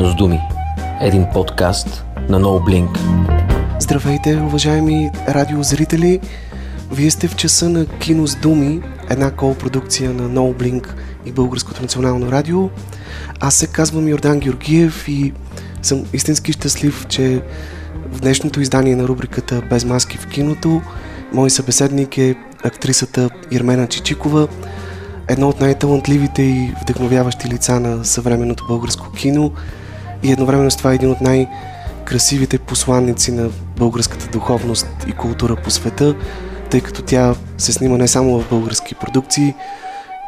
Кино с думи. Един подкаст на NoBlink. Здравейте, уважаеми радиозрители! Вие сте в часа на Кино с думи, една кол-продукция на NoBlink и Българското национално радио. Аз се казвам Йордан Георгиев и съм истински щастлив, че в днешното издание на рубриката Без маски в киното мой събеседник е актрисата Ирмена Чичикова, едно от най-талантливите и вдъхновяващи лица на съвременното българско кино и едновременно с това е един от най-красивите посланници на българската духовност и култура по света, тъй като тя се снима не само в български продукции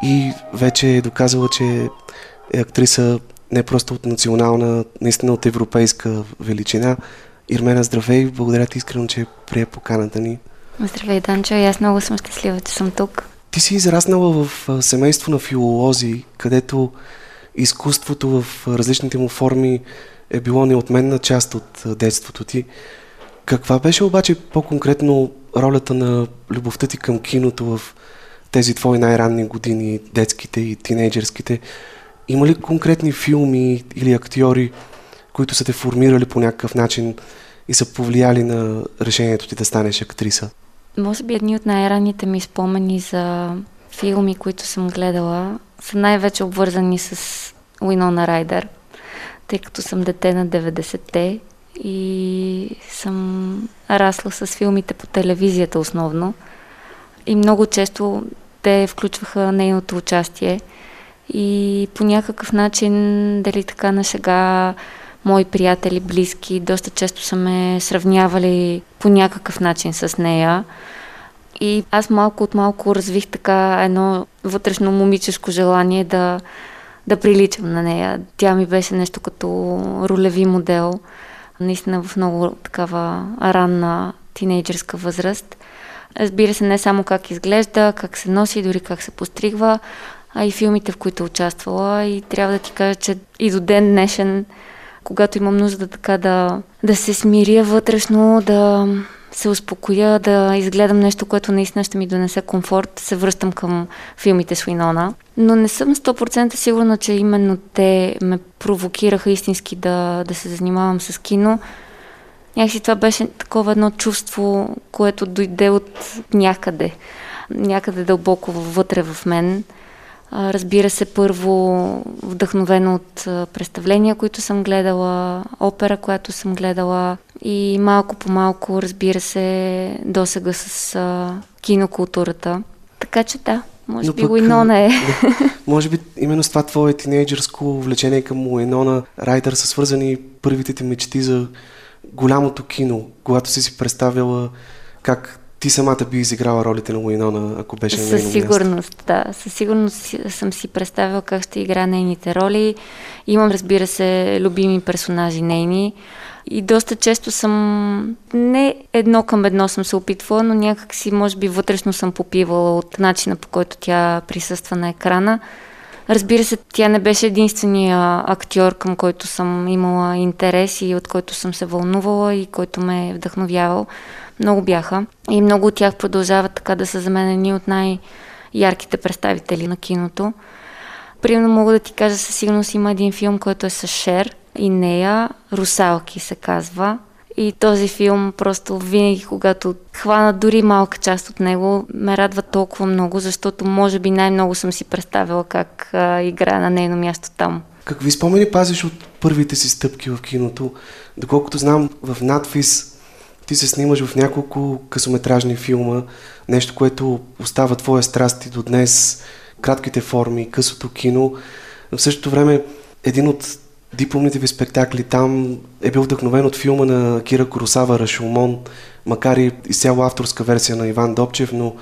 и вече е доказала, че е актриса не просто от национална, наистина от европейска величина. Ирмена, здравей! Благодаря ти искрено, че прие поканата ни. Здравей, Данчо. И аз много съм щастлива, че съм тук. Ти си израснала в семейство на филолози, където изкуството в различните му форми е било неотменна част от детството ти. Каква беше обаче по-конкретно ролята на любовта ти към киното в тези твои най-ранни години, детските и тинейджерските? Има ли конкретни филми или актьори, които са те формирали по някакъв начин и са повлияли на решението ти да станеш актриса? Може би едни от най-ранните ми спомени за филми, които съм гледала, са най-вече обвързани с Уинона Райдер, тъй като съм дете на 90-те и съм расла с филмите по телевизията основно. И много често те включваха нейното участие и по някакъв начин, дали така на шега, мои приятели, близки, доста често са ме сравнявали по някакъв начин с нея. И аз малко от малко развих така едно вътрешно момичешко желание да, да приличам на нея. Тя ми беше нещо като ролеви модел, наистина в много такава ранна тинейджерска възраст. Разбира се, не само как изглежда, как се носи, дори как се постригва, а и филмите, в които е участвала. И трябва да ти кажа, че и до ден днешен когато имам нужда така да, да се смиря вътрешно, да се успокоя, да изгледам нещо, което наистина ще ми донесе комфорт, се връщам към филмите с Уинона. Но не съм 100% сигурна, че именно те ме провокираха истински да, да се занимавам с кино. Някакси това беше такова едно чувство, което дойде от някъде, някъде дълбоко вътре в мен – Разбира се, първо вдъхновено от представления, които съм гледала, опера, която съм гледала и малко по малко, разбира се, досега с кинокултурата. Така че да, може Но би Уинона е. Да, може би именно с това твое тинейджърско влечение към Уинона Райдър са свързани първите ти мечти за голямото кино, когато си си представяла как ти самата би изиграла ролите на Уинона, ако беше на Със сигурност, да. Със сигурност съм си представила как ще игра нейните роли. Имам, разбира се, любими персонажи нейни. И доста често съм, не едно към едно съм се опитвала, но някак си, може би, вътрешно съм попивала от начина по който тя присъства на екрана. Разбира се, тя не беше единствения актьор, към който съм имала интерес и от който съм се вълнувала и който ме е вдъхновявал. Много бяха. И много от тях продължават така да са за мен едни от най-ярките представители на киното. Примерно мога да ти кажа, със сигурност има един филм, който е с Шер и нея. Русалки се казва. И този филм просто винаги, когато хвана дори малка част от него, ме радва толкова много, защото може би най-много съм си представила как а, играя на нейно място там. Какви спомени пазиш от първите си стъпки в киното? Доколкото знам, в надфис ти се снимаш в няколко късометражни филма, нещо, което остава твоя страст и до днес, кратките форми, късото кино. В същото време, един от дипломните ви спектакли там е бил вдъхновен от филма на Кира Коросава Рашумон, макар и изцяло авторска версия на Иван Добчев, но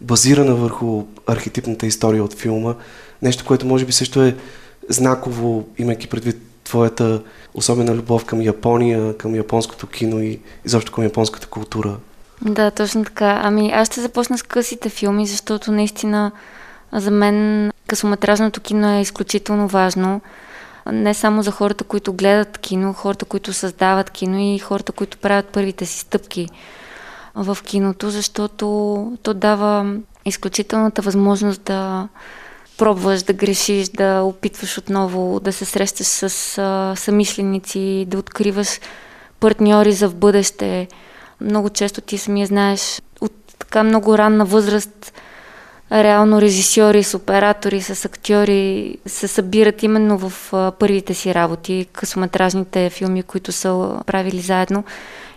базирана върху архетипната история от филма. Нещо, което може би също е знаково, имайки предвид твоята особена любов към Япония, към японското кино и изобщо към японската култура. Да, точно така. Ами аз ще започна с късите филми, защото наистина за мен късометражното кино е изключително важно. Не само за хората, които гледат кино, хората, които създават кино и хората, които правят първите си стъпки в киното, защото то дава изключителната възможност да пробваш да грешиш, да опитваш отново да се срещаш с а, самишленици, да откриваш партньори за в бъдеще. Много често ти самия знаеш от така много ранна възраст реално режисьори, с оператори, с актьори се събират именно в първите си работи, късометражните филми, които са правили заедно.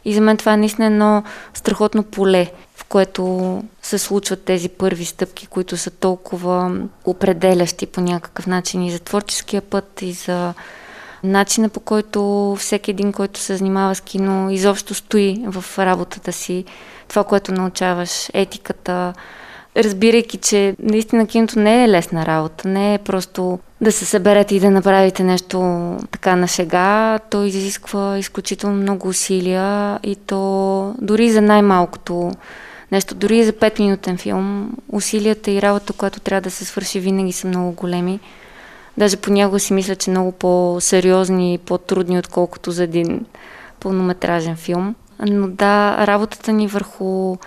И за мен това е наистина едно страхотно поле, което се случват тези първи стъпки, които са толкова определящи по някакъв начин и за творческия път, и за начина по който всеки един, който се занимава с кино, изобщо стои в работата си. Това, което научаваш, етиката, разбирайки, че наистина киното не е лесна работа, не е просто да се съберете и да направите нещо така на шега, то изисква изключително много усилия и то дори за най-малкото нещо, дори за 5-минутен филм, усилията и работа, която трябва да се свърши, винаги са много големи. Даже понякога си мисля, че много по-сериозни и по-трудни, отколкото за един пълнометражен филм. Но да, работата ни върху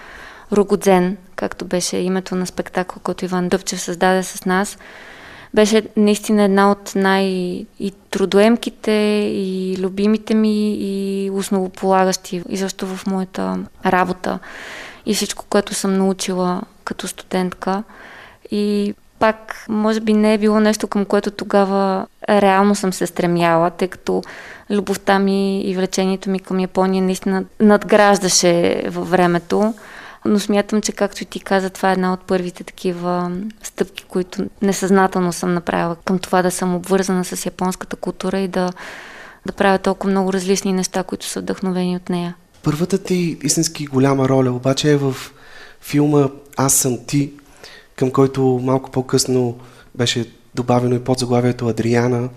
Рогодзен, както беше името на спектакъл, който Иван Дъвчев създаде с нас, беше наистина една от най- и трудоемките, и любимите ми, и основополагащи изобщо в моята работа и всичко, което съм научила като студентка. И пак, може би не е било нещо, към което тогава реално съм се стремяла, тъй като любовта ми и влечението ми към Япония наистина надграждаше във времето. Но смятам, че както и ти каза, това е една от първите такива стъпки, които несъзнателно съм направила към това да съм обвързана с японската култура и да, да правя толкова много различни неща, които са вдъхновени от нея. Първата ти истински голяма роля обаче е в филма Аз съм ти, към който малко по-късно беше добавено и под заглавието Адриана.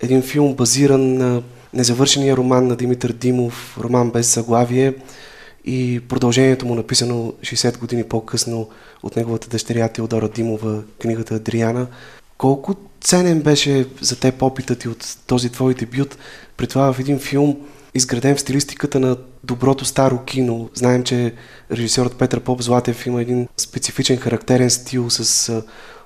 Един филм базиран на незавършения роман на Димитър Димов, роман без заглавие и продължението му написано 60 години по-късно от неговата дъщеря Теодора Димова, книгата Адриана. Колко ценен беше за теб опитът и от този твой дебют, при това в един филм, изграден в стилистиката на доброто старо кино. Знаем, че режисьорът Петър Поп Златев има един специфичен характерен стил с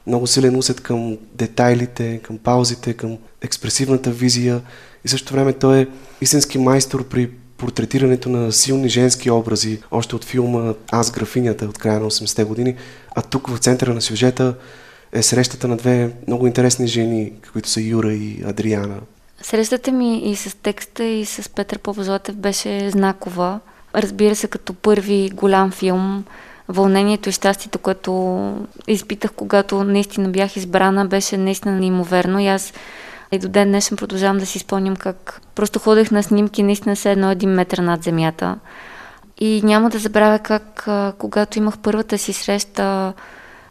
много силен усет към детайлите, към паузите, към експресивната визия и също време той е истински майстор при портретирането на силни женски образи, още от филма Аз графинята от края на 80-те години, а тук в центъра на сюжета е срещата на две много интересни жени, които са Юра и Адриана. Срещата ми и с текста, и с Петър Попозлатев беше знакова. Разбира се, като първи голям филм, вълнението и щастието, което изпитах, когато наистина бях избрана, беше наистина неимоверно. И аз и до ден днешен продължавам да си спомням как просто ходех на снимки наистина се едно един метър над земята. И няма да забравя как, когато имах първата си среща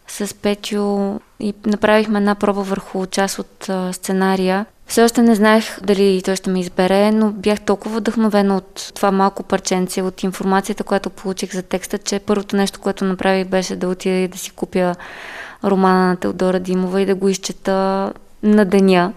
с Петю и направихме една проба върху част от сценария, все още не знаех дали той ще ме избере, но бях толкова вдъхновена от това малко парченце, от информацията, която получих за текста, че първото нещо, което направих беше да отида и да си купя романа на Теодора Димова и да го изчета на деня.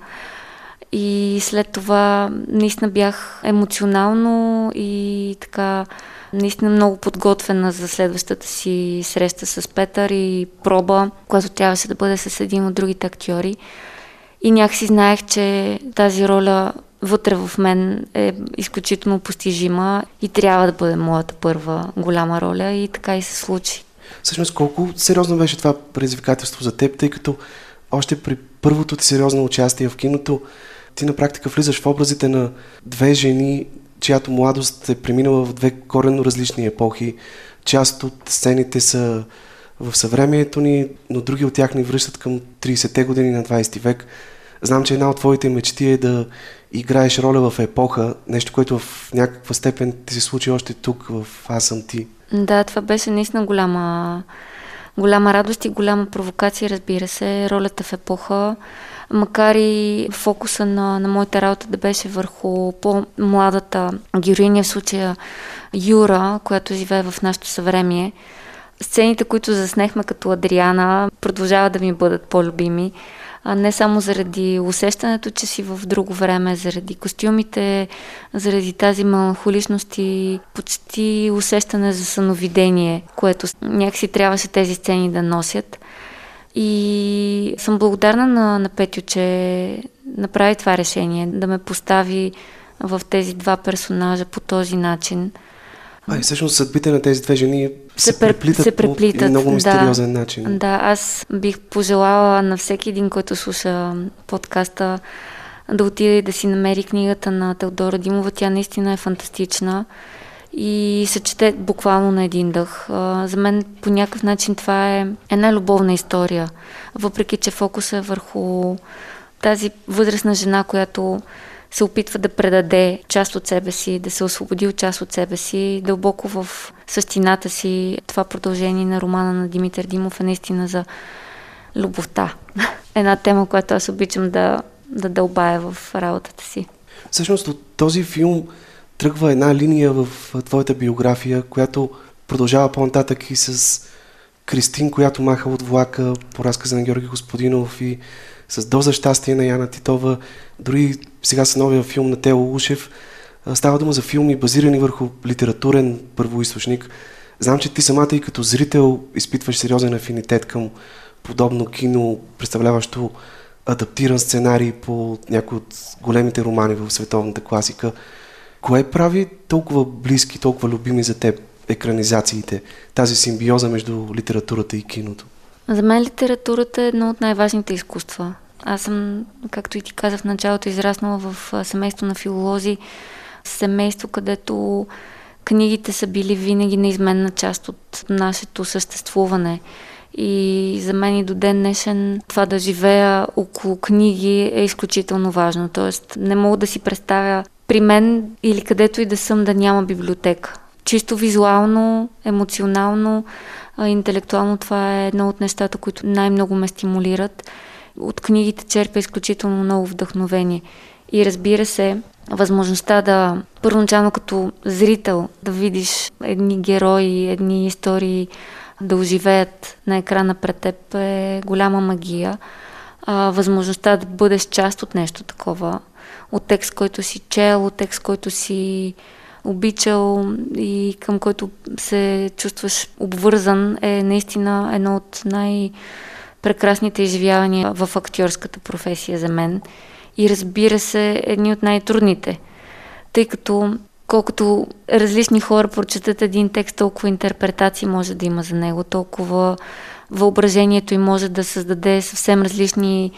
И след това наистина бях емоционално и така наистина много подготвена за следващата си среща с Петър и проба, която трябваше да бъде с един от другите актьори. И някакси знаех, че тази роля вътре в мен е изключително постижима и трябва да бъде моята първа голяма роля и така и се случи. Всъщност колко сериозно беше това предизвикателство за теб, тъй като още при първото ти сериозно участие в киното ти на практика влизаш в образите на две жени, чиято младост е преминала в две коренно различни епохи. Част от сцените са в съвремието ни, но други от тях ни връщат към 30-те години на 20 век. Знам, че една от твоите мечти е да играеш роля в епоха, нещо, което в някаква степен ти се случи още тук в Аз съм ти. Да, това беше наистина голяма, голяма радост и голяма провокация, разбира се, ролята в епоха макар и фокуса на, на моята работа да беше върху по-младата героиня, в случая Юра, която живее в нашето съвремие. Сцените, които заснехме като Адриана, продължават да ми бъдат по-любими. А не само заради усещането, че си в друго време, заради костюмите, заради тази меланхоличност и почти усещане за съновидение, което някакси трябваше тези сцени да носят. И съм благодарна на, на Петю, че направи това решение, да ме постави в тези два персонажа по този начин. А и всъщност съдбите на тези две жени се, се преплитат, се преплитат по много мистериозен да, начин. Да, аз бих пожелала на всеки един, който слуша подкаста, да отиде и да си намери книгата на Теодора Димова. Тя наистина е фантастична и се чете буквално на един дъх. За мен по някакъв начин това е една любовна история, въпреки че фокус е върху тази възрастна жена, която се опитва да предаде част от себе си, да се освободи от част от себе си, дълбоко в същината си. Това продължение на романа на Димитър Димов е наистина за любовта. Една тема, която аз обичам да, да дълбая в работата си. Всъщност от този филм тръгва една линия в твоята биография, която продължава по-нататък и с Кристин, която маха от влака по разказа на Георги Господинов и с Доза щастие на Яна Титова, дори сега с новия филм на Тео Ушев. Става дума за филми, базирани върху литературен първоисточник. Знам, че ти самата и като зрител изпитваш сериозен афинитет към подобно кино, представляващо адаптиран сценарий по някои от големите романи в световната класика. Кое прави толкова близки, толкова любими за теб екранизациите, тази симбиоза между литературата и киното? За мен литературата е едно от най-важните изкуства. Аз съм, както и ти казах в началото, израснала в семейство на филолози, семейство, където книгите са били винаги неизменна част от нашето съществуване. И за мен и до ден днешен това да живея около книги е изключително важно. Тоест не мога да си представя при мен или където и да съм да няма библиотека. Чисто визуално, емоционално, интелектуално това е едно от нещата, които най-много ме стимулират. От книгите черпя изключително много вдъхновение. И разбира се, възможността да първоначално като зрител да видиш едни герои, едни истории да оживеят на екрана пред теб е голяма магия. А, възможността да бъдеш част от нещо такова, от текст, който си чел, от текст, който си обичал и към който се чувстваш обвързан, е наистина едно от най- прекрасните изживявания в актьорската професия за мен. И разбира се, едни от най-трудните. Тъй като колкото различни хора прочетат един текст, толкова интерпретации може да има за него, толкова въображението им може да създаде съвсем различни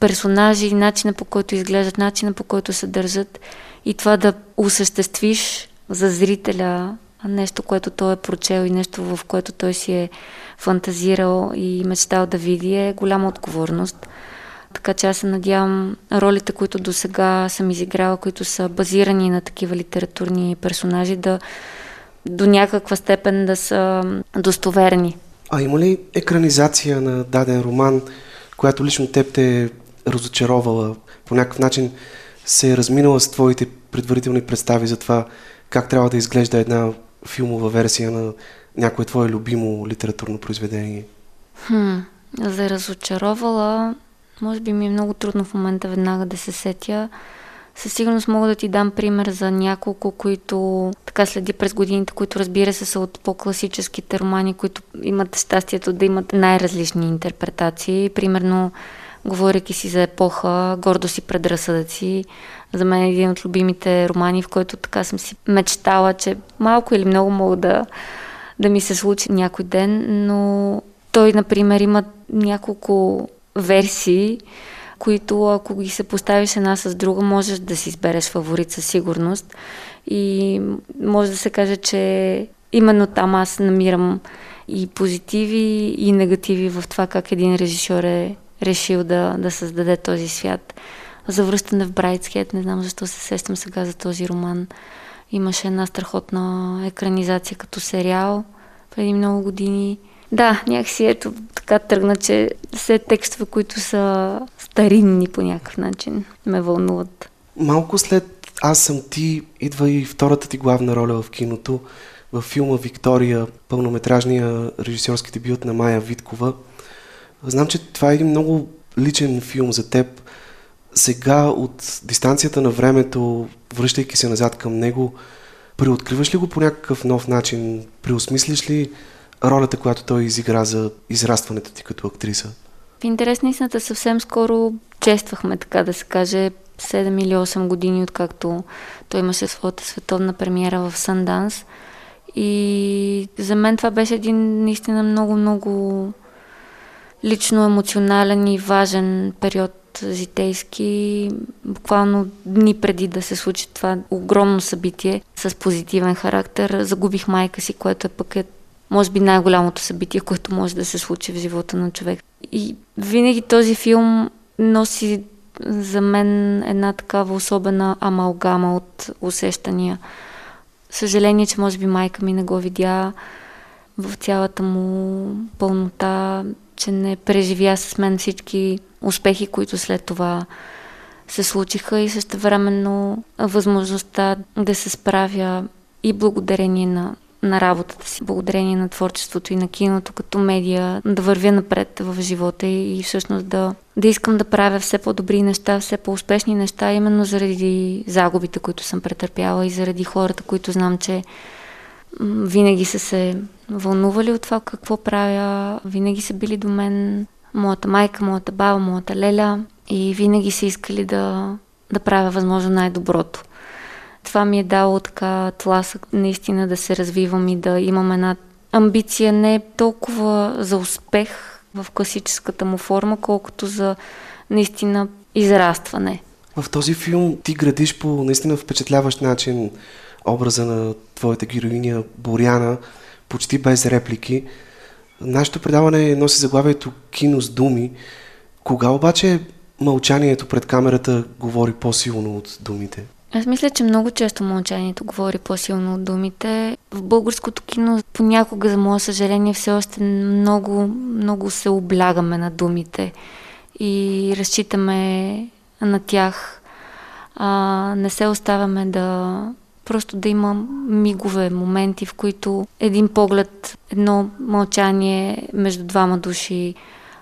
персонажи, начина по който изглеждат, начина по който се държат и това да осъществиш за зрителя нещо, което той е прочел и нещо, в което той си е фантазирал и мечтал да види, е голяма отговорност. Така че аз се надявам ролите, които до сега съм изиграла, които са базирани на такива литературни персонажи, да до някаква степен да са достоверни. А има ли екранизация на даден роман, която лично теб те е разочаровала, по някакъв начин се е разминала с твоите предварителни представи за това как трябва да изглежда една филмова версия на някое твое любимо литературно произведение? Хм, за разочаровала, може би ми е много трудно в момента веднага да се сетя. Със сигурност мога да ти дам пример за няколко, които така следи през годините, които разбира се са от по-класическите романи, които имат щастието да имат най-различни интерпретации. Примерно говоряки си за епоха, гордо си предразсъдъци. За мен е един от любимите романи, в който така съм си мечтала, че малко или много мога да, да ми се случи някой ден, но той, например, има няколко версии, които ако ги се поставиш една с друга, можеш да си избереш фаворит със сигурност. И може да се каже, че именно там аз намирам и позитиви, и негативи в това как един режисьор е решил да, да създаде този свят. Завръщане в Брайтскет, не знам защо се сещам сега за този роман. Имаше една страхотна екранизация като сериал преди много години. Да, някакси ето така тръгна, че все текстове, които са старинни по някакъв начин, ме вълнуват. Малко след Аз съм ти идва и втората ти главна роля в киното, в филма Виктория, пълнометражния режисьорски дебют на Майя Виткова – Знам, че това е един много личен филм за теб. Сега от дистанцията на времето, връщайки се назад към него, преоткриваш ли го по някакъв нов начин? Преосмислиш ли ролята, която той изигра за израстването ти като актриса? В интерес на истината съвсем скоро чествахме, така да се каже, 7 или 8 години, откакто той имаше своята световна премиера в Санданс. И за мен това беше един наистина много-много лично емоционален и важен период житейски, буквално дни преди да се случи това огромно събитие с позитивен характер, загубих майка си, което е пък е може би най-голямото събитие, което може да се случи в живота на човек. И винаги този филм носи за мен една такава особена амалгама от усещания. Съжаление, че може би майка ми не го видя в цялата му пълнота, че не преживя с мен всички успехи, които след това се случиха и също времено възможността да се справя и благодарение на на работата си, благодарение на творчеството и на киното като медия, да вървя напред в живота и, и всъщност да, да искам да правя все по-добри неща, все по-успешни неща, именно заради загубите, които съм претърпяла и заради хората, които знам, че винаги са се вълнували от това какво правя, винаги са били до мен моята майка, моята баба, моята леля и винаги са искали да, да правя възможно най-доброто. Това ми е дало така тласък наистина да се развивам и да имам една амбиция не толкова за успех в класическата му форма, колкото за наистина израстване. В този филм ти градиш по наистина впечатляващ начин образа на твоята героиня Боряна, почти без реплики. Нашето предаване носи заглавието Кино с думи. Кога обаче мълчанието пред камерата говори по-силно от думите? Аз мисля, че много често мълчанието говори по-силно от думите. В българското кино понякога, за мое съжаление, все още много, много се облягаме на думите и разчитаме на тях. А, не се оставяме да просто да има мигове, моменти, в които един поглед, едно мълчание между двама души,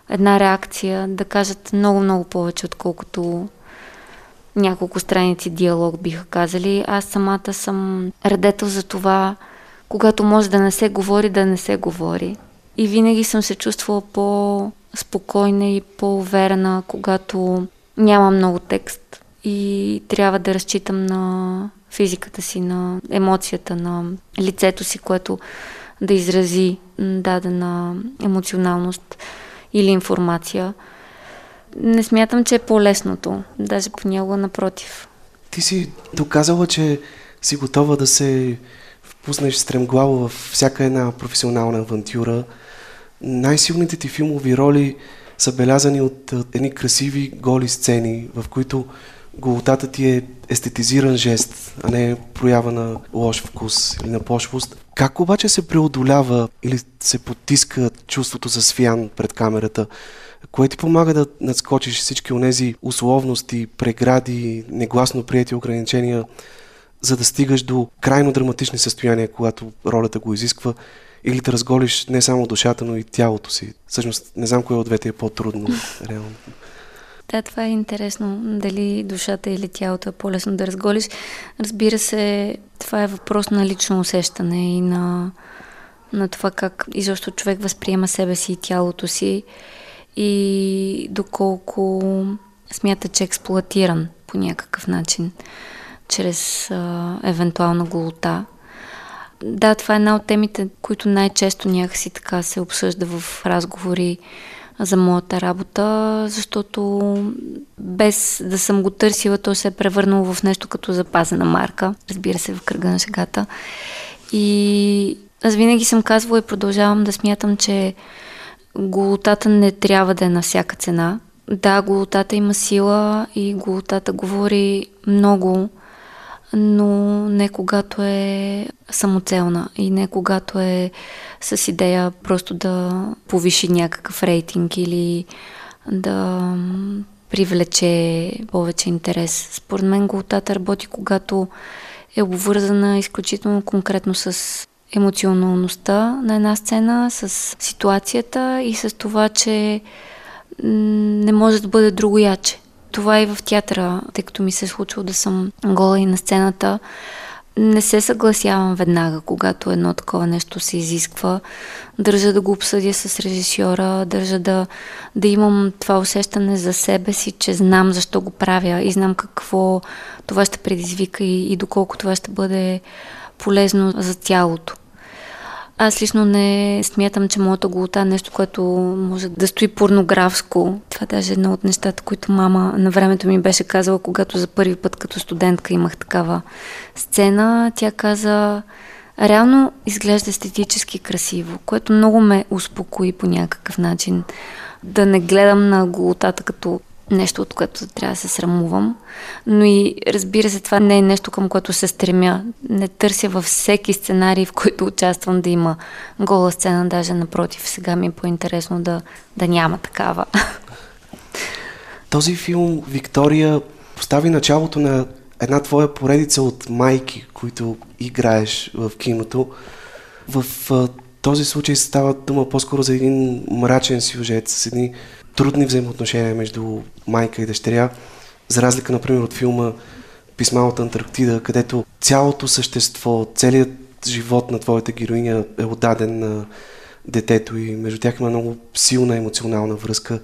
една реакция да кажат много-много повече, отколкото няколко страници диалог, биха казали. Аз самата съм радетел за това, когато може да не се говори, да не се говори. И винаги съм се чувствала по-спокойна и по-уверена, когато няма много текст и трябва да разчитам на физиката си, на емоцията, на лицето си, което да изрази дадена емоционалност или информация не смятам, че е по-лесното. Даже понякога напротив. Ти си доказала, че си готова да се впуснеш стремглаво в всяка една професионална авантюра. Най-силните ти филмови роли са белязани от едни красиви голи сцени, в които голотата ти е естетизиран жест, а не проява на лош вкус или на пошлост. Как обаче се преодолява или се потиска чувството за свян пред камерата? Кое ти помага да надскочиш всички онези условности, прегради, негласно прияти ограничения, за да стигаш до крайно драматични състояния, когато ролята го изисква, или да разголиш не само душата, но и тялото си. Всъщност, не знам кое от двете е по-трудно, реално. Да, това е интересно. Дали душата или тялото е по-лесно да разголиш. Разбира се, това е въпрос на лично усещане и на, на това как изобщо човек възприема себе си и тялото си и доколко смята, че е експлуатиран по някакъв начин чрез а, евентуална голота. Да, това е една от темите, които най-често някакси така се обсъжда в разговори за моята работа, защото без да съм го търсила, то се е превърнало в нещо като запазена марка, разбира се, в кръга на шегата. И аз винаги съм казвала и продължавам да смятам, че голотата не трябва да е на всяка цена. Да, голотата има сила и голотата говори много, но не когато е самоцелна и не когато е с идея просто да повиши някакъв рейтинг или да привлече повече интерес. Според мен голотата работи, когато е обвързана изключително конкретно с емоционалността на една сцена, с ситуацията и с това, че не може да бъде друго яче. Това и в театъра, тъй като ми се е случило да съм гола и на сцената, не се съгласявам веднага, когато едно такова нещо се изисква. Държа да го обсъдя с режисьора, държа да, да имам това усещане за себе си, че знам защо го правя и знам какво това ще предизвика и, и доколко това ще бъде полезно за тялото. Аз лично не смятам, че моята голота е нещо, което може да стои порнографско. Това е даже едно от нещата, които мама на времето ми беше казала, когато за първи път като студентка имах такава сцена. Тя каза, реално изглежда естетически красиво, което много ме успокои по някакъв начин. Да не гледам на голотата като нещо, от което трябва да се срамувам. Но и разбира се, това не е нещо, към което се стремя. Не търся във всеки сценарий, в който участвам да има гола сцена, даже напротив. Сега ми е по-интересно да, да няма такава. Този филм Виктория постави началото на една твоя поредица от майки, които играеш в киното. В този случай става дума по-скоро за един мрачен сюжет с едни трудни взаимоотношения между майка и дъщеря, за разлика, например, от филма Писма от Антарктида, където цялото същество, целият живот на твоята героиня е отдаден на детето и между тях има много силна емоционална връзка.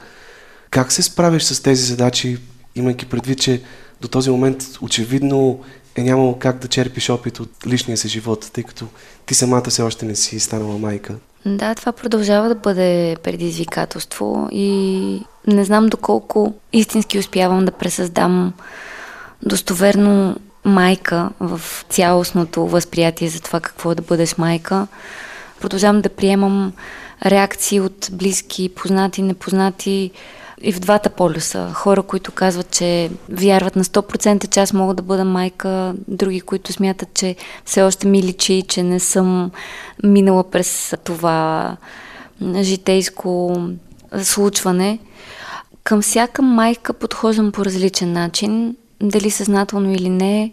Как се справиш с тези задачи, имайки предвид, че до този момент очевидно е нямало как да черпиш опит от личния си живот, тъй като ти самата все още не си станала майка? Да, това продължава да бъде предизвикателство и не знам доколко истински успявам да пресъздам достоверно майка в цялостното възприятие за това какво е да бъдеш майка. Продължавам да приемам реакции от близки, познати, непознати, и в двата полюса. Хора, които казват, че вярват на 100%, че аз мога да бъда майка, други, които смятат, че все още ми личи, че не съм минала през това житейско случване. Към всяка майка подхождам по различен начин, дали съзнателно или не.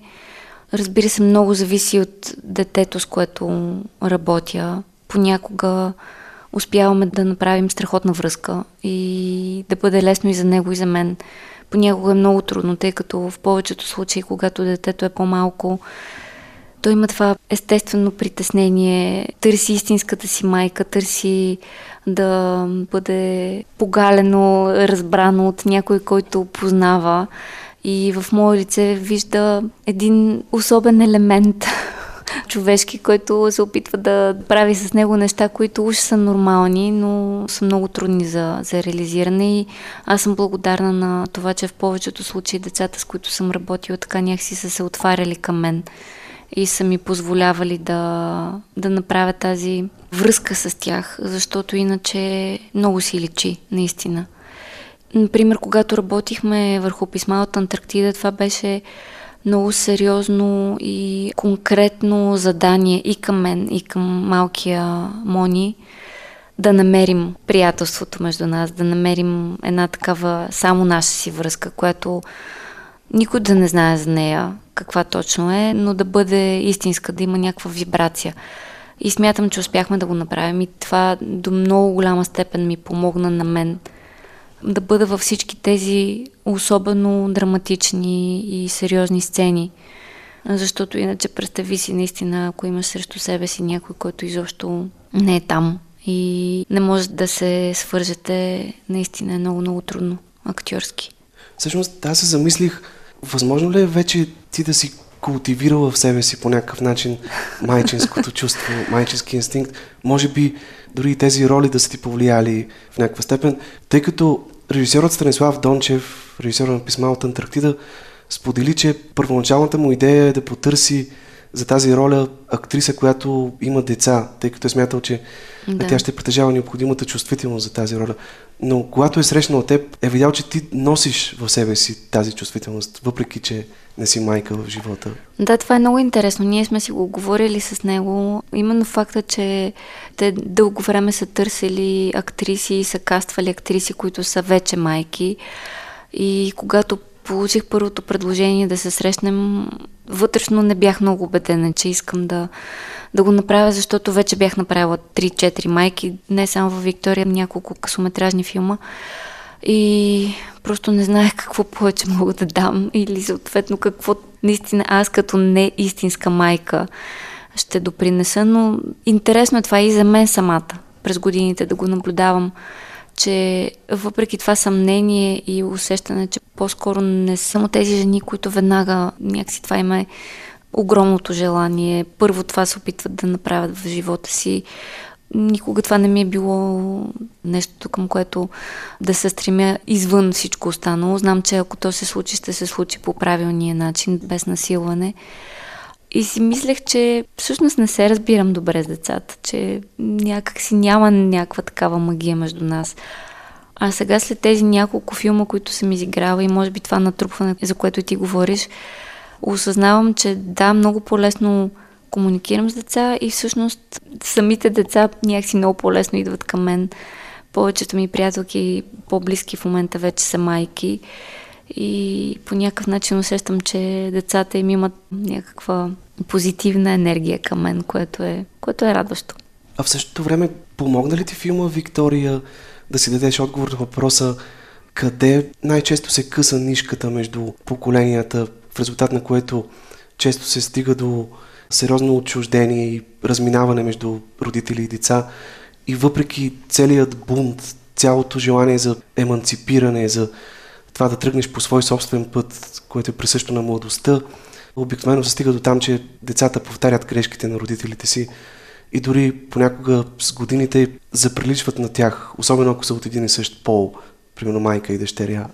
Разбира се, много зависи от детето, с което работя. Понякога успяваме да направим страхотна връзка и да бъде лесно и за него, и за мен. Понякога е много трудно, тъй като в повечето случаи, когато детето е по-малко, той има това естествено притеснение, търси истинската си майка, търси да бъде погалено, разбрано от някой, който познава. И в мое лице вижда един особен елемент човешки, който се опитва да прави с него неща, които уж са нормални, но са много трудни за, за реализиране и аз съм благодарна на това, че в повечето случаи децата, с които съм работила, така някакси са се отваряли към мен и са ми позволявали да, да направя тази връзка с тях, защото иначе много си личи, наистина. Например, когато работихме върху писма от Антарктида, това беше много сериозно и конкретно задание и към мен, и към малкия Мони да намерим приятелството между нас, да намерим една такава само наша си връзка, която никой да не знае за нея каква точно е, но да бъде истинска, да има някаква вибрация. И смятам, че успяхме да го направим и това до много голяма степен ми помогна на мен – да бъда във всички тези особено драматични и сериозни сцени. Защото иначе представи си наистина, ако имаш срещу себе си някой, който изобщо не е там и не може да се свържете, наистина е много, много трудно актьорски. Всъщност, аз се замислих, възможно ли е вече ти да си култивирала в себе си по някакъв начин майчинското чувство, майчински инстинкт. Може би дори и тези роли да са ти повлияли в някаква степен, тъй като Режисерът Станислав Дончев, режисер на писма от Антарктида, сподели, че първоначалната му идея е да потърси за тази роля актриса, която има деца, тъй като е смятал, че да. тя ще притежава необходимата чувствителност за тази роля. Но когато е срещнал теб, е видял, че ти носиш в себе си тази чувствителност, въпреки, че не си майка в живота. Да, това е много интересно. Ние сме си го говорили с него. Именно факта, че те дълго време са търсили актриси и са каствали актриси, които са вече майки. И когато получих първото предложение да се срещнем, вътрешно не бях много убедена, че искам да, да го направя, защото вече бях направила 3-4 майки, не само в Виктория, няколко късометражни филма. И просто не знаех какво повече мога да дам или съответно какво наистина аз като не истинска майка ще допринеса, но интересно е това и за мен самата през годините да го наблюдавам, че въпреки това съмнение и усещане, че по-скоро не съм от тези жени, които веднага някакси това има е огромното желание. Първо това се опитват да направят в живота си. Никога това не ми е било нещо към което да се стремя извън всичко останало. Знам, че ако то се случи, ще се случи по правилния начин, без насилване. И си мислех, че всъщност не се разбирам добре с децата, че някак си няма някаква такава магия между нас. А сега след тези няколко филма, които съм изиграла и може би това натрупване, за което ти говориш, осъзнавам, че да, много по-лесно комуникирам с деца и всъщност самите деца някакси много по-лесно идват към мен. Повечето ми приятелки, по-близки в момента вече са майки и по някакъв начин усещам, че децата им имат някаква позитивна енергия към мен, което е, което е радващо. А в същото време, помогна ли ти филма Виктория да си дадеш отговор на въпроса къде най-често се къса нишката между поколенията, в резултат на което често се стига до сериозно отчуждение и разминаване между родители и деца. И въпреки целият бунт, цялото желание за еманципиране, за това да тръгнеш по свой собствен път, което е присъщо на младостта, обикновено се стига до там, че децата повтарят грешките на родителите си и дори понякога с годините заприличват на тях, особено ако са от един и същ пол, примерно майка и дъщеря.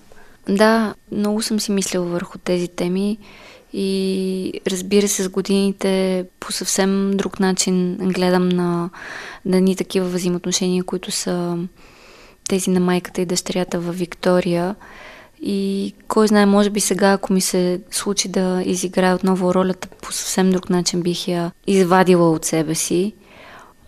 Да, много съм си мислила върху тези теми и разбира се с годините по съвсем друг начин гледам на, на ни такива взаимоотношения, които са тези на майката и дъщерята във Виктория. И кой знае, може би сега, ако ми се случи да изиграя отново ролята, по съвсем друг начин бих я извадила от себе си.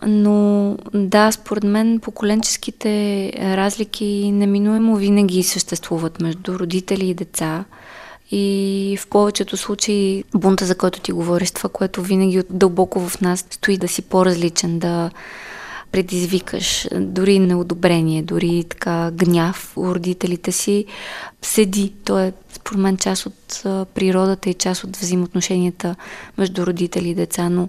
Но да, според мен поколенческите разлики неминуемо винаги съществуват между родители и деца. И в повечето случаи бунта, за който ти говориш, това, което винаги дълбоко в нас стои да си по-различен, да предизвикаш дори неодобрение, дори така гняв у родителите си, седи. То е, според мен, част от природата и част от взаимоотношенията между родители и деца, но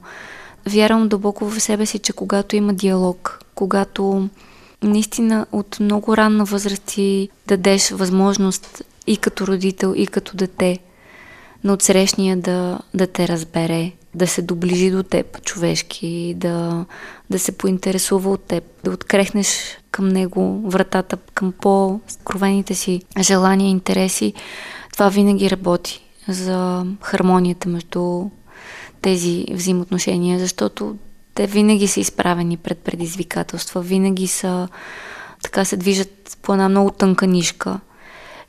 вярвам дълбоко в себе си, че когато има диалог, когато наистина от много ранна възраст ти дадеш възможност и като родител, и като дете на отсрещния да, да те разбере, да се доближи до теб човешки, да, да се поинтересува от теб, да открехнеш към него вратата, към по-скровените си желания интереси, това винаги работи за хармонията между тези взаимоотношения, защото те винаги са изправени пред предизвикателства, винаги са така се движат по една много тънка нишка.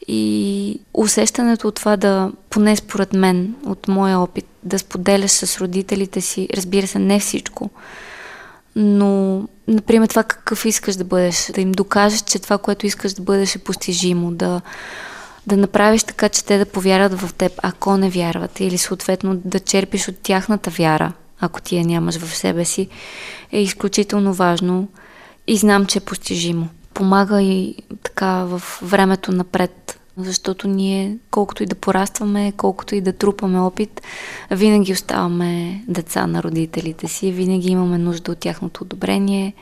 И усещането от това да, поне според мен, от моя опит, да споделяш с родителите си, разбира се, не всичко, но, например, това какъв искаш да бъдеш, да им докажеш, че това, което искаш да бъдеш е постижимо, да, да направиш така, че те да повярват в теб, ако не вярват, или съответно да черпиш от тяхната вяра, ако ти я нямаш в себе си, е изключително важно и знам, че е постижимо. Помага и така в времето напред, защото ние, колкото и да порастваме, колкото и да трупаме опит, винаги оставаме деца на родителите си, винаги имаме нужда от тяхното одобрение,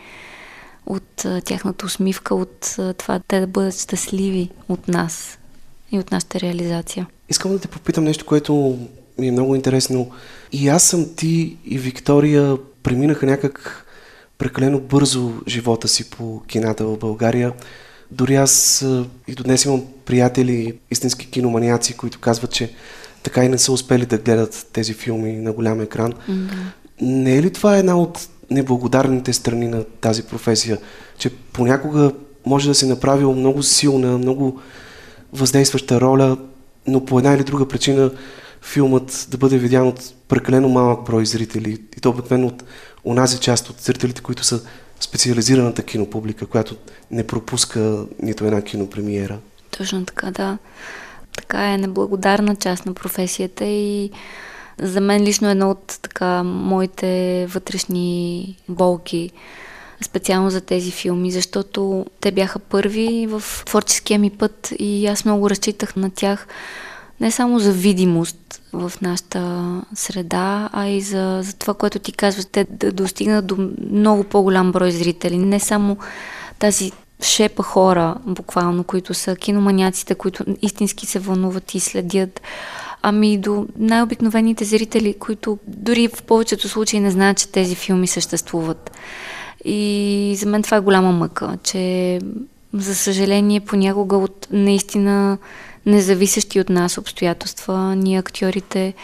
от тяхната усмивка, от това те да бъдат щастливи от нас и от нашата реализация. Искам да те попитам нещо, което ми е много интересно. И аз съм ти и Виктория преминаха някак прекалено бързо живота си по кината в България. Дори аз и до днес имам приятели, истински киноманиаци, които казват, че така и не са успели да гледат тези филми на голям екран. Mm-hmm. Не е ли това една от неблагодарните страни на тази професия? Че понякога може да се направил много силна, много въздействаща роля, но по една или друга причина филмът да бъде видян от прекалено малък брой зрители и то обикновено от онази част от зрителите, които са специализираната кинопублика, която не пропуска нито една кинопремиера. Точно така, да. Така е неблагодарна част на професията и за мен лично едно от така моите вътрешни болки специално за тези филми, защото те бяха първи в творческия ми път и аз много разчитах на тях не само за видимост в нашата среда, а и за, за това, което ти казваш, те да достигнат до много по-голям брой зрители. Не само тази шепа хора, буквално, които са киноманяците, които истински се вълнуват и следят, ами до най-обикновените зрители, които дори в повечето случаи не знаят, че тези филми съществуват. И за мен това е голяма мъка, че за съжаление понякога от наистина независещи от нас обстоятелства, ние актьорите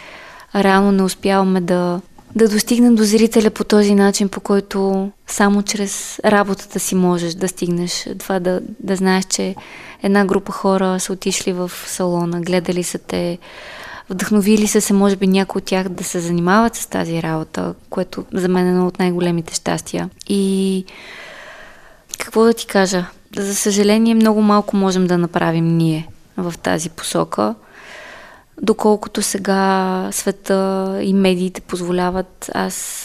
реално не успяваме да, да достигнем до зрителя по този начин, по който само чрез работата си можеш да стигнеш. Това да, да знаеш, че една група хора са отишли в салона, гледали са те, вдъхновили са се, може би, някои от тях да се занимават с тази работа, което за мен е едно от най-големите щастия. И какво да ти кажа? За съжаление, много малко можем да направим ние в тази посока, доколкото сега света и медиите позволяват. Аз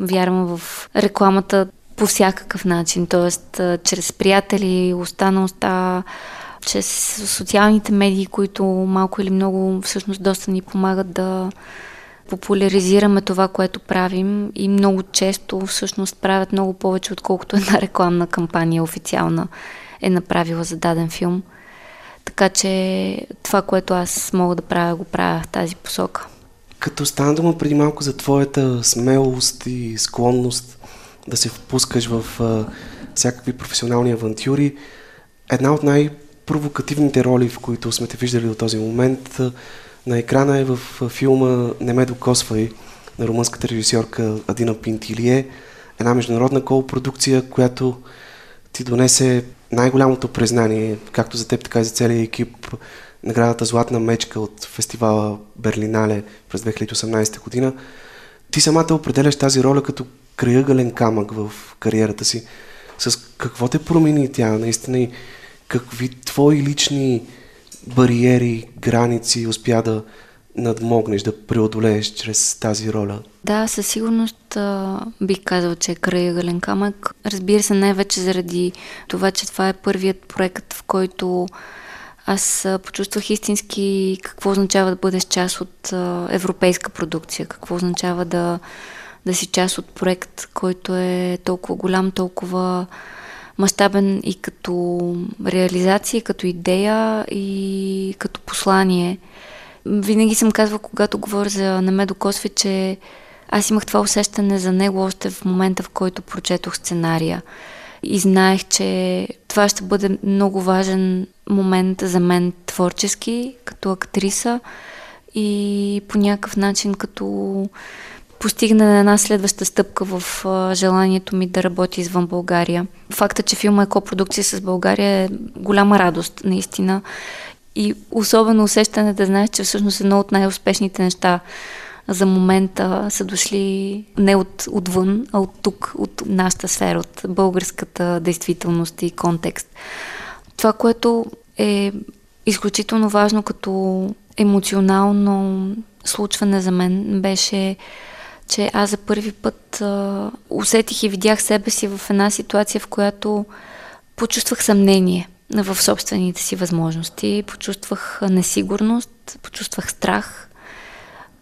вярвам в рекламата по всякакъв начин, т.е. чрез приятели, уста на уста, чрез социалните медии, които малко или много всъщност доста ни помагат да популяризираме това, което правим и много често всъщност правят много повече, отколкото една рекламна кампания официална е направила за даден филм. Така че това, което аз мога да правя, го правя в тази посока. Като стана дума преди малко за твоята смелост и склонност да се впускаш в а, всякакви професионални авантюри, една от най-провокативните роли, в които сме те виждали до този момент, на екрана е в филма Не ме докосвай на румънската режисьорка Адина Пинтилие, една международна колпродукция, която ти донесе най-голямото признание, както за теб, така и за целия екип, наградата Златна мечка от фестивала Берлинале през 2018 година. Ти самата определяш тази роля като краягален камък в кариерата си. С какво те промени тя наистина и какви твои лични бариери, граници успя да надмогнеш, да преодолееш чрез тази роля? Да, със сигурност бих казал, че е краягален камък. Разбира се, най-вече заради това, че това е първият проект, в който аз почувствах истински какво означава да бъдеш част от европейска продукция, какво означава да, да си част от проект, който е толкова голям, толкова мащабен и като реализация, като идея и като послание. Винаги съм казвала, когато говоря за Намедо Косви, че аз имах това усещане за него още в момента, в който прочетох сценария. И знаех, че това ще бъде много важен момент за мен творчески, като актриса и по някакъв начин като постигна една следваща стъпка в желанието ми да работя извън България. Факта, че филма е копродукция с България е голяма радост, наистина. И особено усещане да знаеш, че всъщност едно от най-успешните неща за момента са дошли не от, отвън, а от тук, от нашата сфера, от българската действителност и контекст. Това, което е изключително важно като емоционално случване за мен беше че аз за първи път а, усетих и видях себе си в една ситуация, в която почувствах съмнение в собствените си възможности, почувствах несигурност, почувствах страх.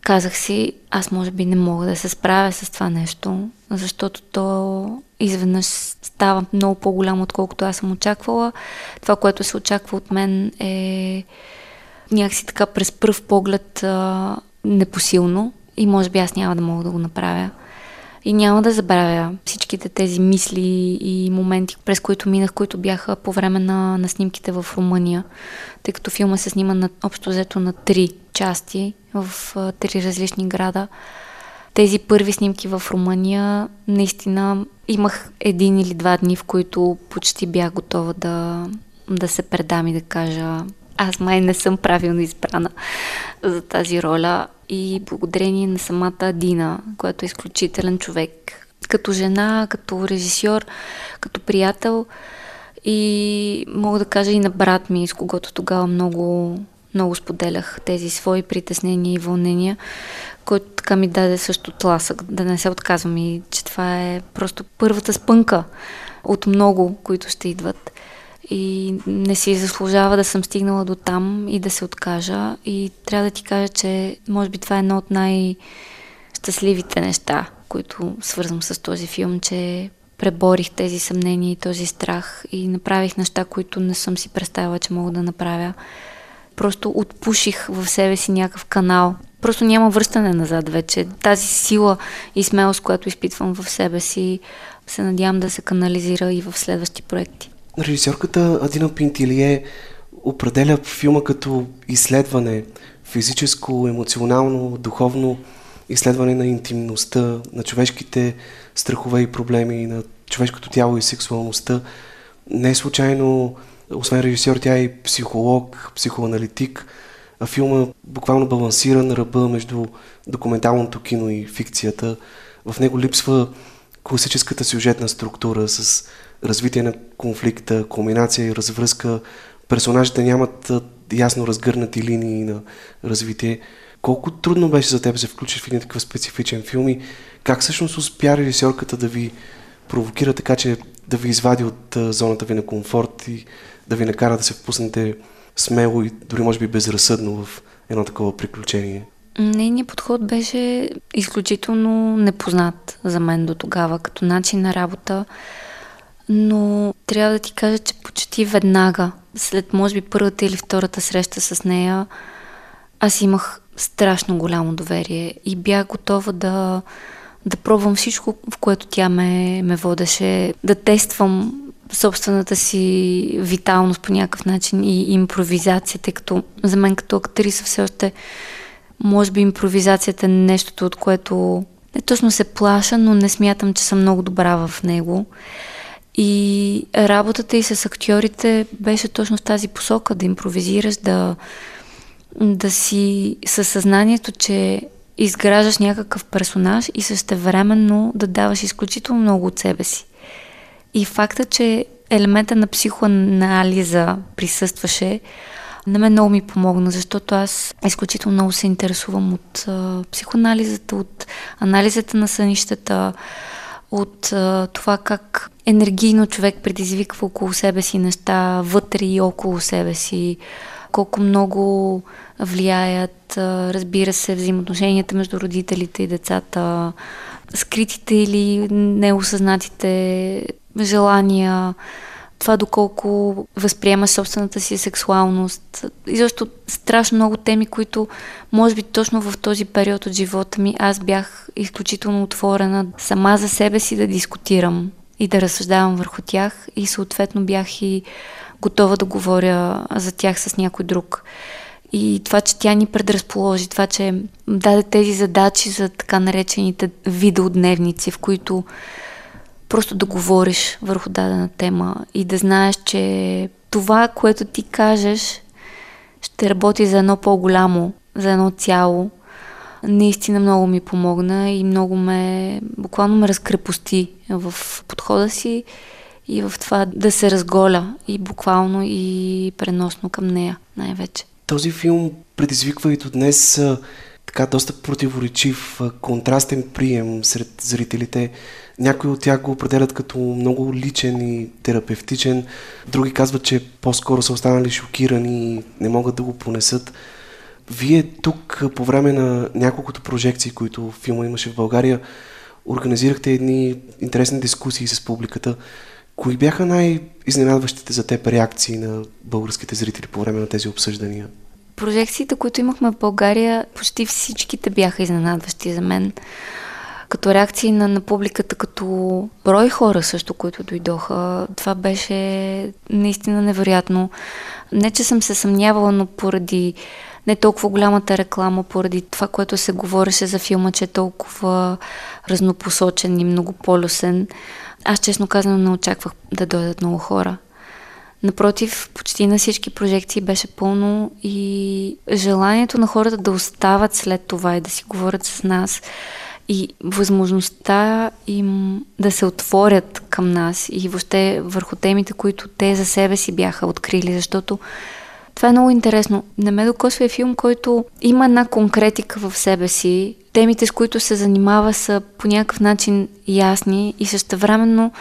Казах си, аз може би не мога да се справя с това нещо, защото то изведнъж става много по-голямо, отколкото аз съм очаквала. Това, което се очаква от мен е някакси така през пръв поглед а, непосилно, и може би аз няма да мога да го направя. И няма да забравя всичките тези мисли и моменти, през които минах, които бяха по време на, на снимките в Румъния, тъй като филма се снима на, общо взето на три части в а, три различни града. Тези първи снимки в Румъния, наистина имах един или два дни, в които почти бях готова да, да се предам и да кажа аз май не съм правилно избрана за тази роля и благодарение на самата Дина, която е изключителен човек. Като жена, като режисьор, като приятел и мога да кажа и на брат ми, с когото тогава много, много споделях тези свои притеснения и вълнения, който така ми даде също тласък, да не се отказвам и че това е просто първата спънка от много, които ще идват. И не си заслужава да съм стигнала до там и да се откажа. И трябва да ти кажа, че може би това е едно от най-щастливите неща, които свързвам с този филм, че преборих тези съмнения и този страх и направих неща, които не съм си представила, че мога да направя. Просто отпуших в себе си някакъв канал. Просто няма връщане назад вече. Тази сила и смелост, която изпитвам в себе си, се надявам да се канализира и в следващи проекти. Режисьорката Адина Пинтилие определя филма като изследване, физическо, емоционално, духовно изследване на интимността, на човешките страхове и проблеми, на човешкото тяло и сексуалността. Не е случайно, освен режисьор, тя е и психолог, психоаналитик, а филма буквално балансира на ръба между документалното кино и фикцията. В него липсва класическата сюжетна структура с развитие на конфликта, кулминация и развръзка. Персонажите нямат ясно разгърнати линии на развитие. Колко трудно беше за теб да се включиш в един такъв специфичен филм и как всъщност успя режисьорката да ви провокира така, че да ви извади от зоната ви на комфорт и да ви накара да се впуснете смело и дори може би безразсъдно в едно такова приключение? Нейният подход беше изключително непознат за мен до тогава, като начин на работа. Но трябва да ти кажа, че почти веднага, след може би първата или втората среща с нея, аз имах страшно голямо доверие и бях готова да, да пробвам всичко, в което тя ме, ме водеше, да тествам собствената си виталност по някакъв начин и импровизация, тъй като за мен като актриса все още може би импровизацията е нещото, от което не точно се плаша, но не смятам, че съм много добра в него. И работата и с актьорите беше точно в тази посока, да импровизираш, да, да си със съзнанието, че изграждаш някакъв персонаж и същевременно да даваш изключително много от себе си. И факта, че елемента на психоанализа присъстваше, на мен много ми помогна, защото аз изключително много се интересувам от а, психоанализата, от анализата на сънищата, от това как енергийно човек предизвиква около себе си неща, вътре и около себе си, колко много влияят, разбира се, взаимоотношенията между родителите и децата, скритите или неосъзнатите желания, това доколко възприема собствената си сексуалност. И защо страшно много теми, които може би точно в този период от живота ми аз бях изключително отворена сама за себе си да дискутирам и да разсъждавам върху тях и съответно бях и готова да говоря за тях с някой друг. И това, че тя ни предразположи, това, че даде тези задачи за така наречените видеодневници, в които просто да говориш върху дадена тема и да знаеш, че това, което ти кажеш, ще работи за едно по-голямо, за едно цяло. Наистина много ми помогна и много ме, буквално ме разкрепости в подхода си и в това да се разголя и буквално и преносно към нея най-вече. Този филм предизвиква и до днес така доста противоречив, контрастен прием сред зрителите. Някои от тях го определят като много личен и терапевтичен, други казват, че по-скоро са останали шокирани и не могат да го понесат. Вие тук по време на няколкото прожекции, които филма имаше в България, организирахте едни интересни дискусии с публиката. Кои бяха най-изненадващите за теб реакции на българските зрители по време на тези обсъждания? Прожекциите, които имахме в България, почти всичките бяха изненадващи за мен. Като реакции на, на публиката, като брой хора също, които дойдоха, това беше наистина невероятно. Не, че съм се съмнявала, но поради не толкова голямата реклама, поради това, което се говореше за филма, че е толкова разнопосочен и многополюсен. Аз честно казано не очаквах да дойдат много хора. Напротив, почти на всички прожекции беше пълно и желанието на хората да остават след това и да си говорят с нас и възможността им да се отворят към нас и въобще върху темите, които те за себе си бяха открили, защото това е много интересно. На ме докосва е филм, който има една конкретика в себе си. Темите, с които се занимава, са по някакъв начин ясни и същевременно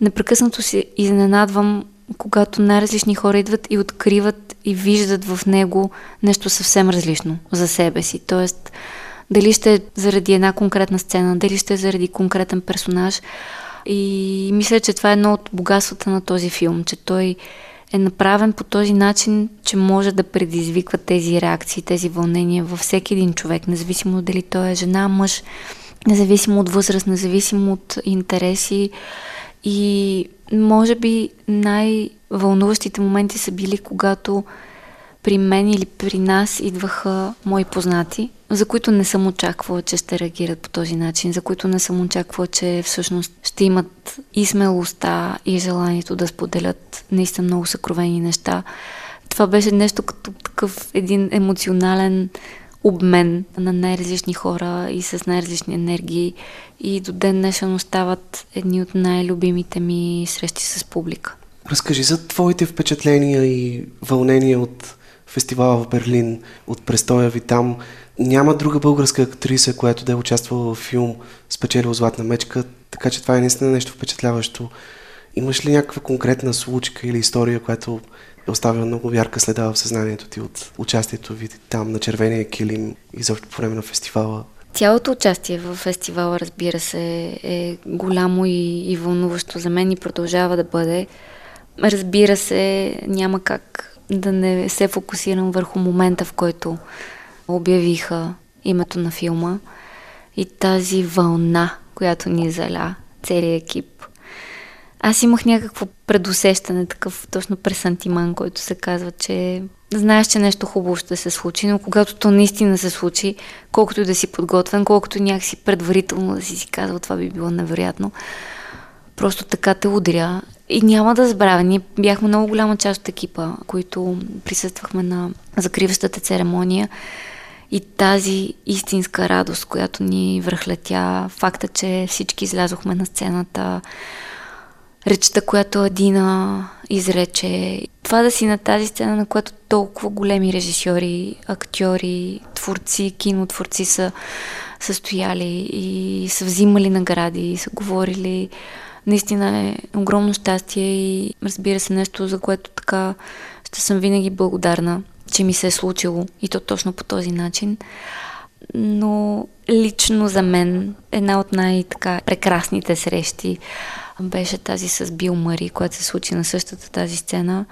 непрекъснато се изненадвам когато най-различни хора идват и откриват и виждат в него нещо съвсем различно за себе си. Тоест, дали ще е заради една конкретна сцена, дали ще е заради конкретен персонаж. И мисля, че това е едно от богатствата на този филм, че той е направен по този начин, че може да предизвиква тези реакции, тези вълнения във всеки един човек, независимо дали той е жена, мъж, независимо от възраст, независимо от интереси. И може би най-вълнуващите моменти са били, когато при мен или при нас идваха мои познати, за които не съм очаквала, че ще реагират по този начин, за които не съм очаквала, че всъщност ще имат и смелостта, и желанието да споделят наистина много съкровени неща. Това беше нещо като такъв един емоционален обмен на най-различни хора и с най-различни енергии и до ден днешен остават едни от най-любимите ми срещи с публика. Разкажи за твоите впечатления и вълнения от фестивала в Берлин, от престоя ви там. Няма друга българска актриса, която да е участвала в филм, спечелил Златна мечка, така че това е наистина нещо впечатляващо. Имаш ли някаква конкретна случка или история, която е оставила много ярка следа в съзнанието ти от участието ви там на червения килим и защо по време на фестивала? Цялото участие в фестивала, разбира се, е голямо и, и вълнуващо за мен и продължава да бъде. Разбира се, няма как да не се фокусирам върху момента, в който обявиха името на филма и тази вълна, която ни заля целият екип. Аз имах някакво предусещане, такъв точно пресантиман, който се казва, че знаеш, че нещо хубаво ще се случи, но когато то наистина се случи, колкото и да си подготвен, колкото някакси предварително да си си казал, това би било невероятно, просто така те удря. И няма да забравя, ние бяхме много голяма част от екипа, които присъствахме на закриващата церемония и тази истинска радост, която ни връхлетя, факта, че всички излязохме на сцената, речта, която Адина изрече. Това да си на тази сцена, на която толкова големи режисьори, актьори, творци, кинотворци са, са стояли и са взимали награди и са говорили. Наистина е огромно щастие и разбира се нещо, за което така ще съм винаги благодарна, че ми се е случило и то точно по този начин. Но лично за мен една от най-така прекрасните срещи беше тази с Бил Мари, която се случи на същата тази сцена.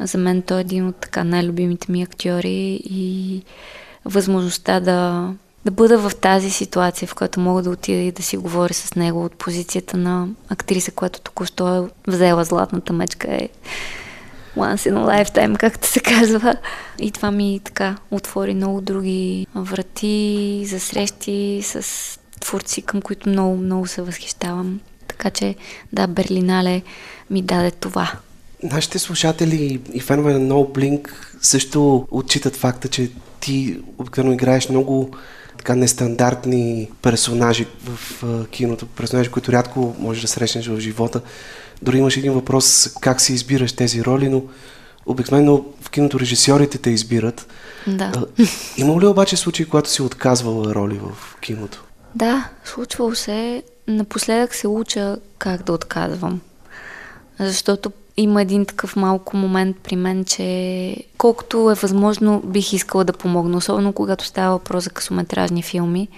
За мен той е един от така най-любимите ми актьори и възможността да, да бъда в тази ситуация, в която мога да отида и да си говоря с него от позицията на актриса, която току-що е взела златната мечка е once in a lifetime, както се казва. И това ми така отвори много други врати за срещи с творци, към които много, много се възхищавам. Така че, да, Берлинале ми даде това. Нашите слушатели и фенове на No Blink също отчитат факта, че ти обикновено играеш много така нестандартни персонажи в киното, персонажи, които рядко можеш да срещнеш в живота. Дори имаш един въпрос как си избираш тези роли, но обикновено в киното режисьорите те избират. Да. Има ли обаче случаи, когато си отказвала роли в киното? Да, случвало се. Напоследък се уча как да отказвам. Защото има един такъв малко момент при мен, че колкото е възможно бих искала да помогна, особено когато става въпрос за късометражни филми.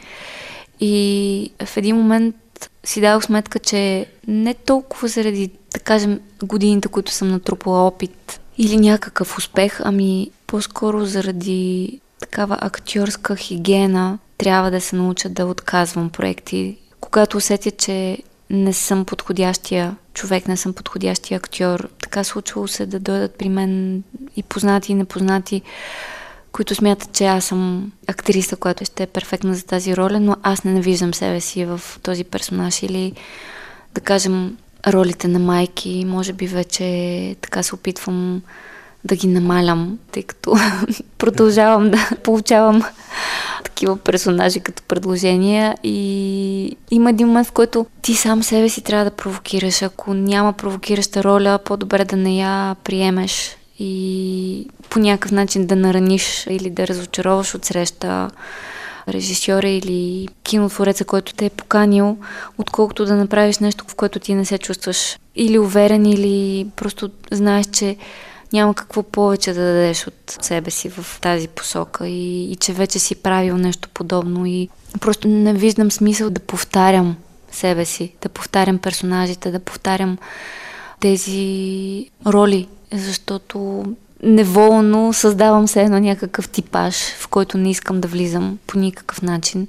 И в един момент си дадох сметка, че не толкова заради, да кажем, годините, които съм натрупала опит или някакъв успех, ами по-скоро заради такава актьорска хигиена трябва да се науча да отказвам проекти. Когато усетя, че не съм подходящия човек, не съм подходящия актьор, така случвало се да дойдат при мен и познати и непознати, които смятат, че аз съм актриса, която ще е перфектна за тази роля, но аз не виждам себе си в този персонаж. Или да кажем ролите на майки, може би вече така се опитвам да ги намалям, тъй като продължавам да получавам такива персонажи като предложения и има един момент, в който ти сам себе си трябва да провокираш. Ако няма провокираща роля, по-добре да не я приемеш и по някакъв начин да нараниш или да разочароваш от среща режисьора или кинотвореца, който те е поканил, отколкото да направиш нещо, в което ти не се чувстваш или уверен, или просто знаеш, че няма какво повече да дадеш от себе си в тази посока и, и че вече си правил нещо подобно и просто не виждам смисъл да повтарям себе си, да повтарям персонажите, да повтарям тези роли, защото неволно създавам се едно някакъв типаж, в който не искам да влизам по никакъв начин.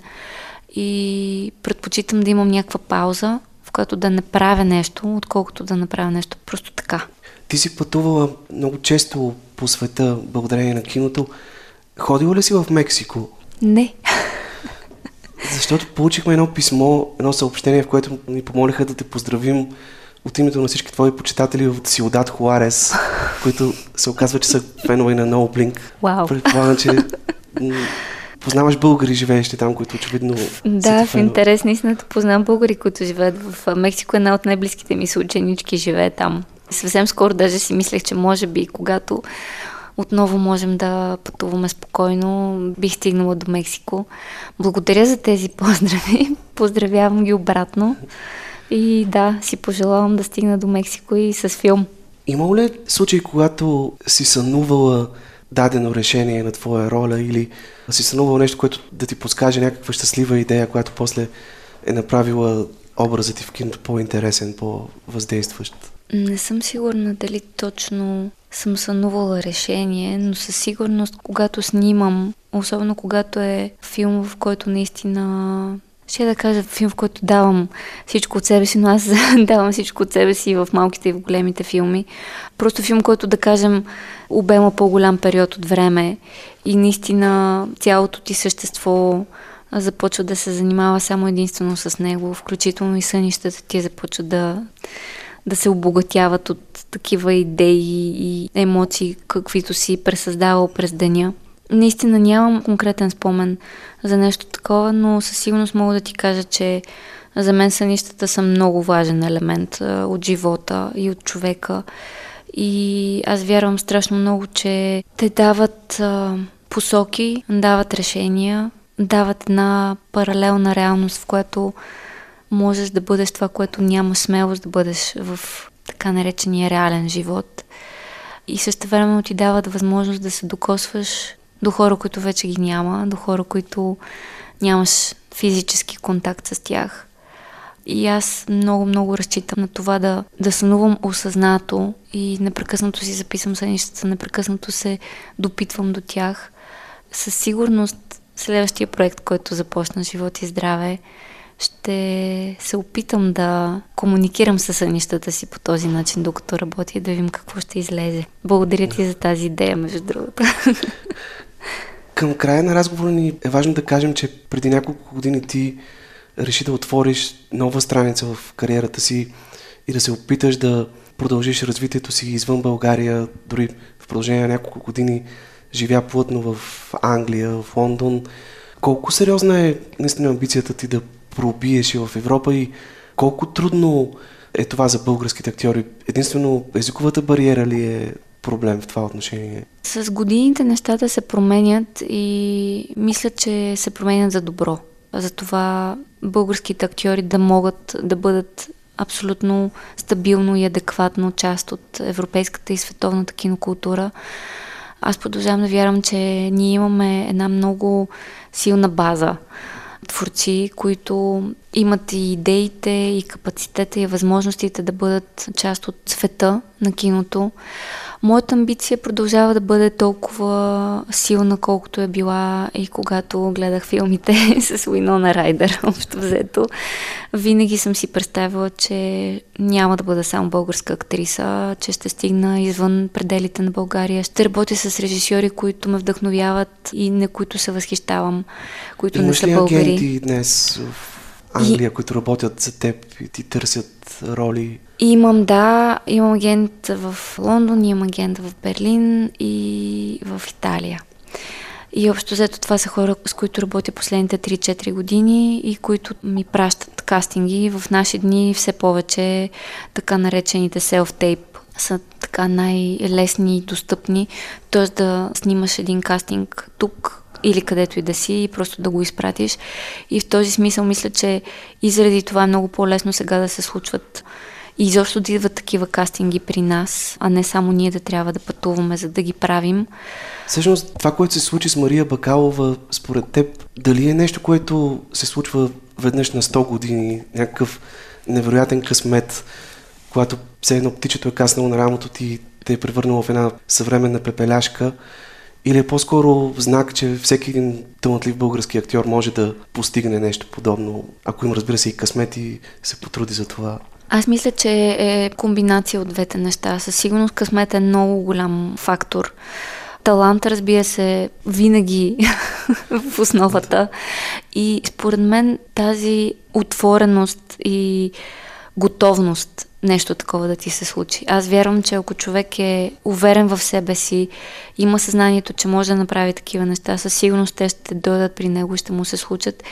И предпочитам да имам някаква пауза, в която да не правя нещо, отколкото да направя нещо просто така. Ти си пътувала много често по света благодарение на киното. Ходила ли си в Мексико? Не. Защото получихме едно писмо, едно съобщение, в което ни помолиха да те поздравим от името на всички твои почитатели от Силдат Хуарес, които се оказва, че са фенове на No Blink. Вау. Предполагам, че познаваш българи, живеещи там, които очевидно Да, в интерес на истината познавам българи, които живеят в Мексико. Една от най-близките ми съученички живее там. Съвсем скоро даже си мислех, че може би, когато отново можем да пътуваме спокойно, бих стигнала до Мексико. Благодаря за тези поздрави. Поздравявам ги обратно. И да, си пожелавам да стигна до Мексико и с филм. Има ли случаи, когато си сънувала дадено решение на твоя роля или си сънувала нещо, което да ти подскаже някаква щастлива идея, която после е направила образът ти в киното по-интересен, по-въздействащ? Не съм сигурна дали точно съм сънувала решение, но със сигурност, когато снимам, особено когато е филм, в който наистина ще да кажа филм, в който давам всичко от себе си, но аз давам всичко от себе си в малките и в големите филми. Просто филм, който да кажем обема по-голям период от време и наистина цялото ти същество започва да се занимава само единствено с него, включително и сънищата ти започват да, да се обогатяват от такива идеи и емоции, каквито си пресъздавал през деня. Наистина нямам конкретен спомен за нещо такова, но със сигурност мога да ти кажа, че за мен сънищата са много важен елемент от живота и от човека. И аз вярвам страшно много, че те дават посоки, дават решения, дават една паралелна реалност, в която можеш да бъдеш това, което няма смелост да бъдеш в така наречения реален живот. И също време ти дават възможност да се докосваш до хора, които вече ги няма, до хора, които нямаш физически контакт с тях. И аз много, много разчитам на това да, да сънувам осъзнато и непрекъснато си записвам сънищата, непрекъснато се допитвам до тях. Със сигурност следващия проект, който започна Живот и здраве, ще се опитам да комуникирам с сънищата си по този начин, докато работя и да видим какво ще излезе. Благодаря ти за тази идея, между другото. Към края на разговора ни е важно да кажем, че преди няколко години ти реши да отвориш нова страница в кариерата си и да се опиташ да продължиш развитието си извън България, дори в продължение на няколко години живя плътно в Англия, в Лондон. Колко сериозна е наистина амбицията ти да пробиеш в Европа и колко трудно е това за българските актьори? Единствено езиковата бариера ли е проблем в това отношение? С годините нещата се променят и мисля, че се променят за добро. Затова българските актьори да могат да бъдат абсолютно стабилно и адекватно част от европейската и световната кинокултура. Аз продължавам да вярвам, че ние имаме една много силна база творци, които имат и идеите, и капацитета, и възможностите да бъдат част от света на киното. Моята амбиция продължава да бъде толкова силна, колкото е била и когато гледах филмите с Уинона Райдер, общо взето. Винаги съм си представила, че няма да бъда само българска актриса, че ще стигна извън пределите на България. Ще работя с режисьори, които ме вдъхновяват и на които се възхищавам, които Имаш не са българи. агенти днес в Англия, и... които работят за теб и ти търсят роли? Имам, да, имам агент в Лондон, имам агент в Берлин и в Италия. И общо взето това са хора, с които работя последните 3-4 години и които ми пращат кастинги. В наши дни все повече така наречените self-tape са така най-лесни и достъпни. Т.е. да снимаш един кастинг тук, или където и да си и просто да го изпратиш. И в този смисъл мисля, че и заради това е много по-лесно сега да се случват и изобщо да идват такива кастинги при нас, а не само ние да трябва да пътуваме, за да ги правим. Всъщност, това, което се случи с Мария Бакалова, според теб, дали е нещо, което се случва веднъж на 100 години, някакъв невероятен късмет, когато все едно птичето е каснало на рамото ти, те е превърнало в една съвременна пепеляшка, или е по-скоро знак, че всеки един талантлив български актьор може да постигне нещо подобно, ако им разбира се и късмет и се потруди за това? Аз мисля, че е комбинация от двете неща. Със сигурност късмет е много голям фактор. Талант, разбира се, винаги в основата. И според мен тази отвореност и готовност нещо такова да ти се случи. Аз вярвам, че ако човек е уверен в себе си, има съзнанието, че може да направи такива неща, със сигурност те ще дойдат при него и ще му се случат.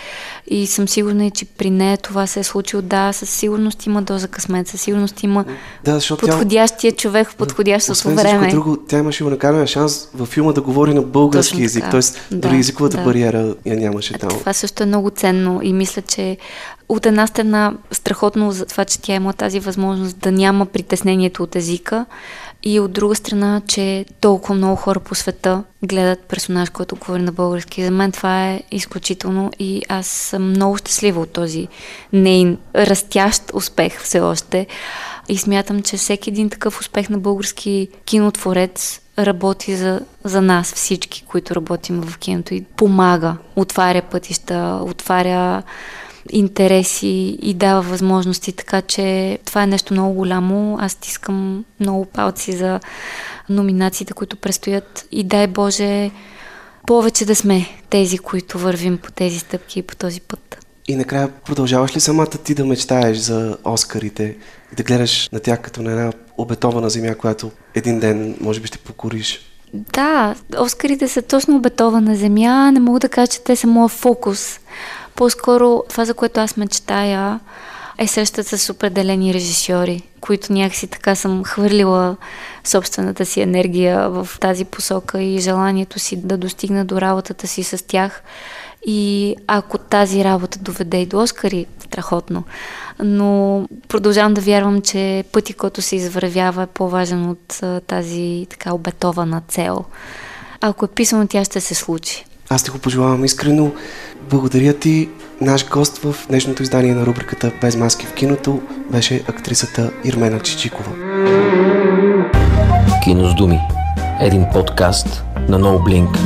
И съм сигурна, че при нея това се е случило. Да, със сигурност има доза късмет, със сигурност има да, подходящия тя... човек в подходящото време. друго, тя имаше уникален шанс във филма да говори на български язик, т.е. Да, дори езиковата да. бариера я нямаше там. Това също е много ценно и мисля, че от една страна страхотно за това, че тя има тази възможност да няма притеснението от езика и от друга страна, че толкова много хора по света гледат персонаж, който говори на български. За мен това е изключително и аз съм много щастлива от този нейн растящ успех все още. И смятам, че всеки един такъв успех на български кинотворец работи за, за нас всички, които работим в киното и помага, отваря пътища, отваря интереси и дава възможности, така че това е нещо много голямо. Аз искам много палци за номинациите, които предстоят и дай Боже повече да сме тези, които вървим по тези стъпки и по този път. И накрая продължаваш ли самата ти да мечтаеш за Оскарите и да гледаш на тях като на една обетована земя, която един ден може би ще покориш? Да, Оскарите са точно обетована земя. Не мога да кажа, че те са моят фокус. По-скоро това, за което аз мечтая, е срещата с определени режисьори, които някакси така съм хвърлила собствената си енергия в тази посока и желанието си да достигна до работата си с тях. И ако тази работа доведе и до Оскари, страхотно. Но продължавам да вярвам, че пъти, който се извървява е по-важен от тази така обетована цел. Ако е писано, тя ще се случи. Аз ти го пожелавам искрено. Благодаря ти. Наш гост в днешното издание на рубриката Без маски в киното беше актрисата Ирмена Чичикова. Кино с думи. Един подкаст на NoBlink.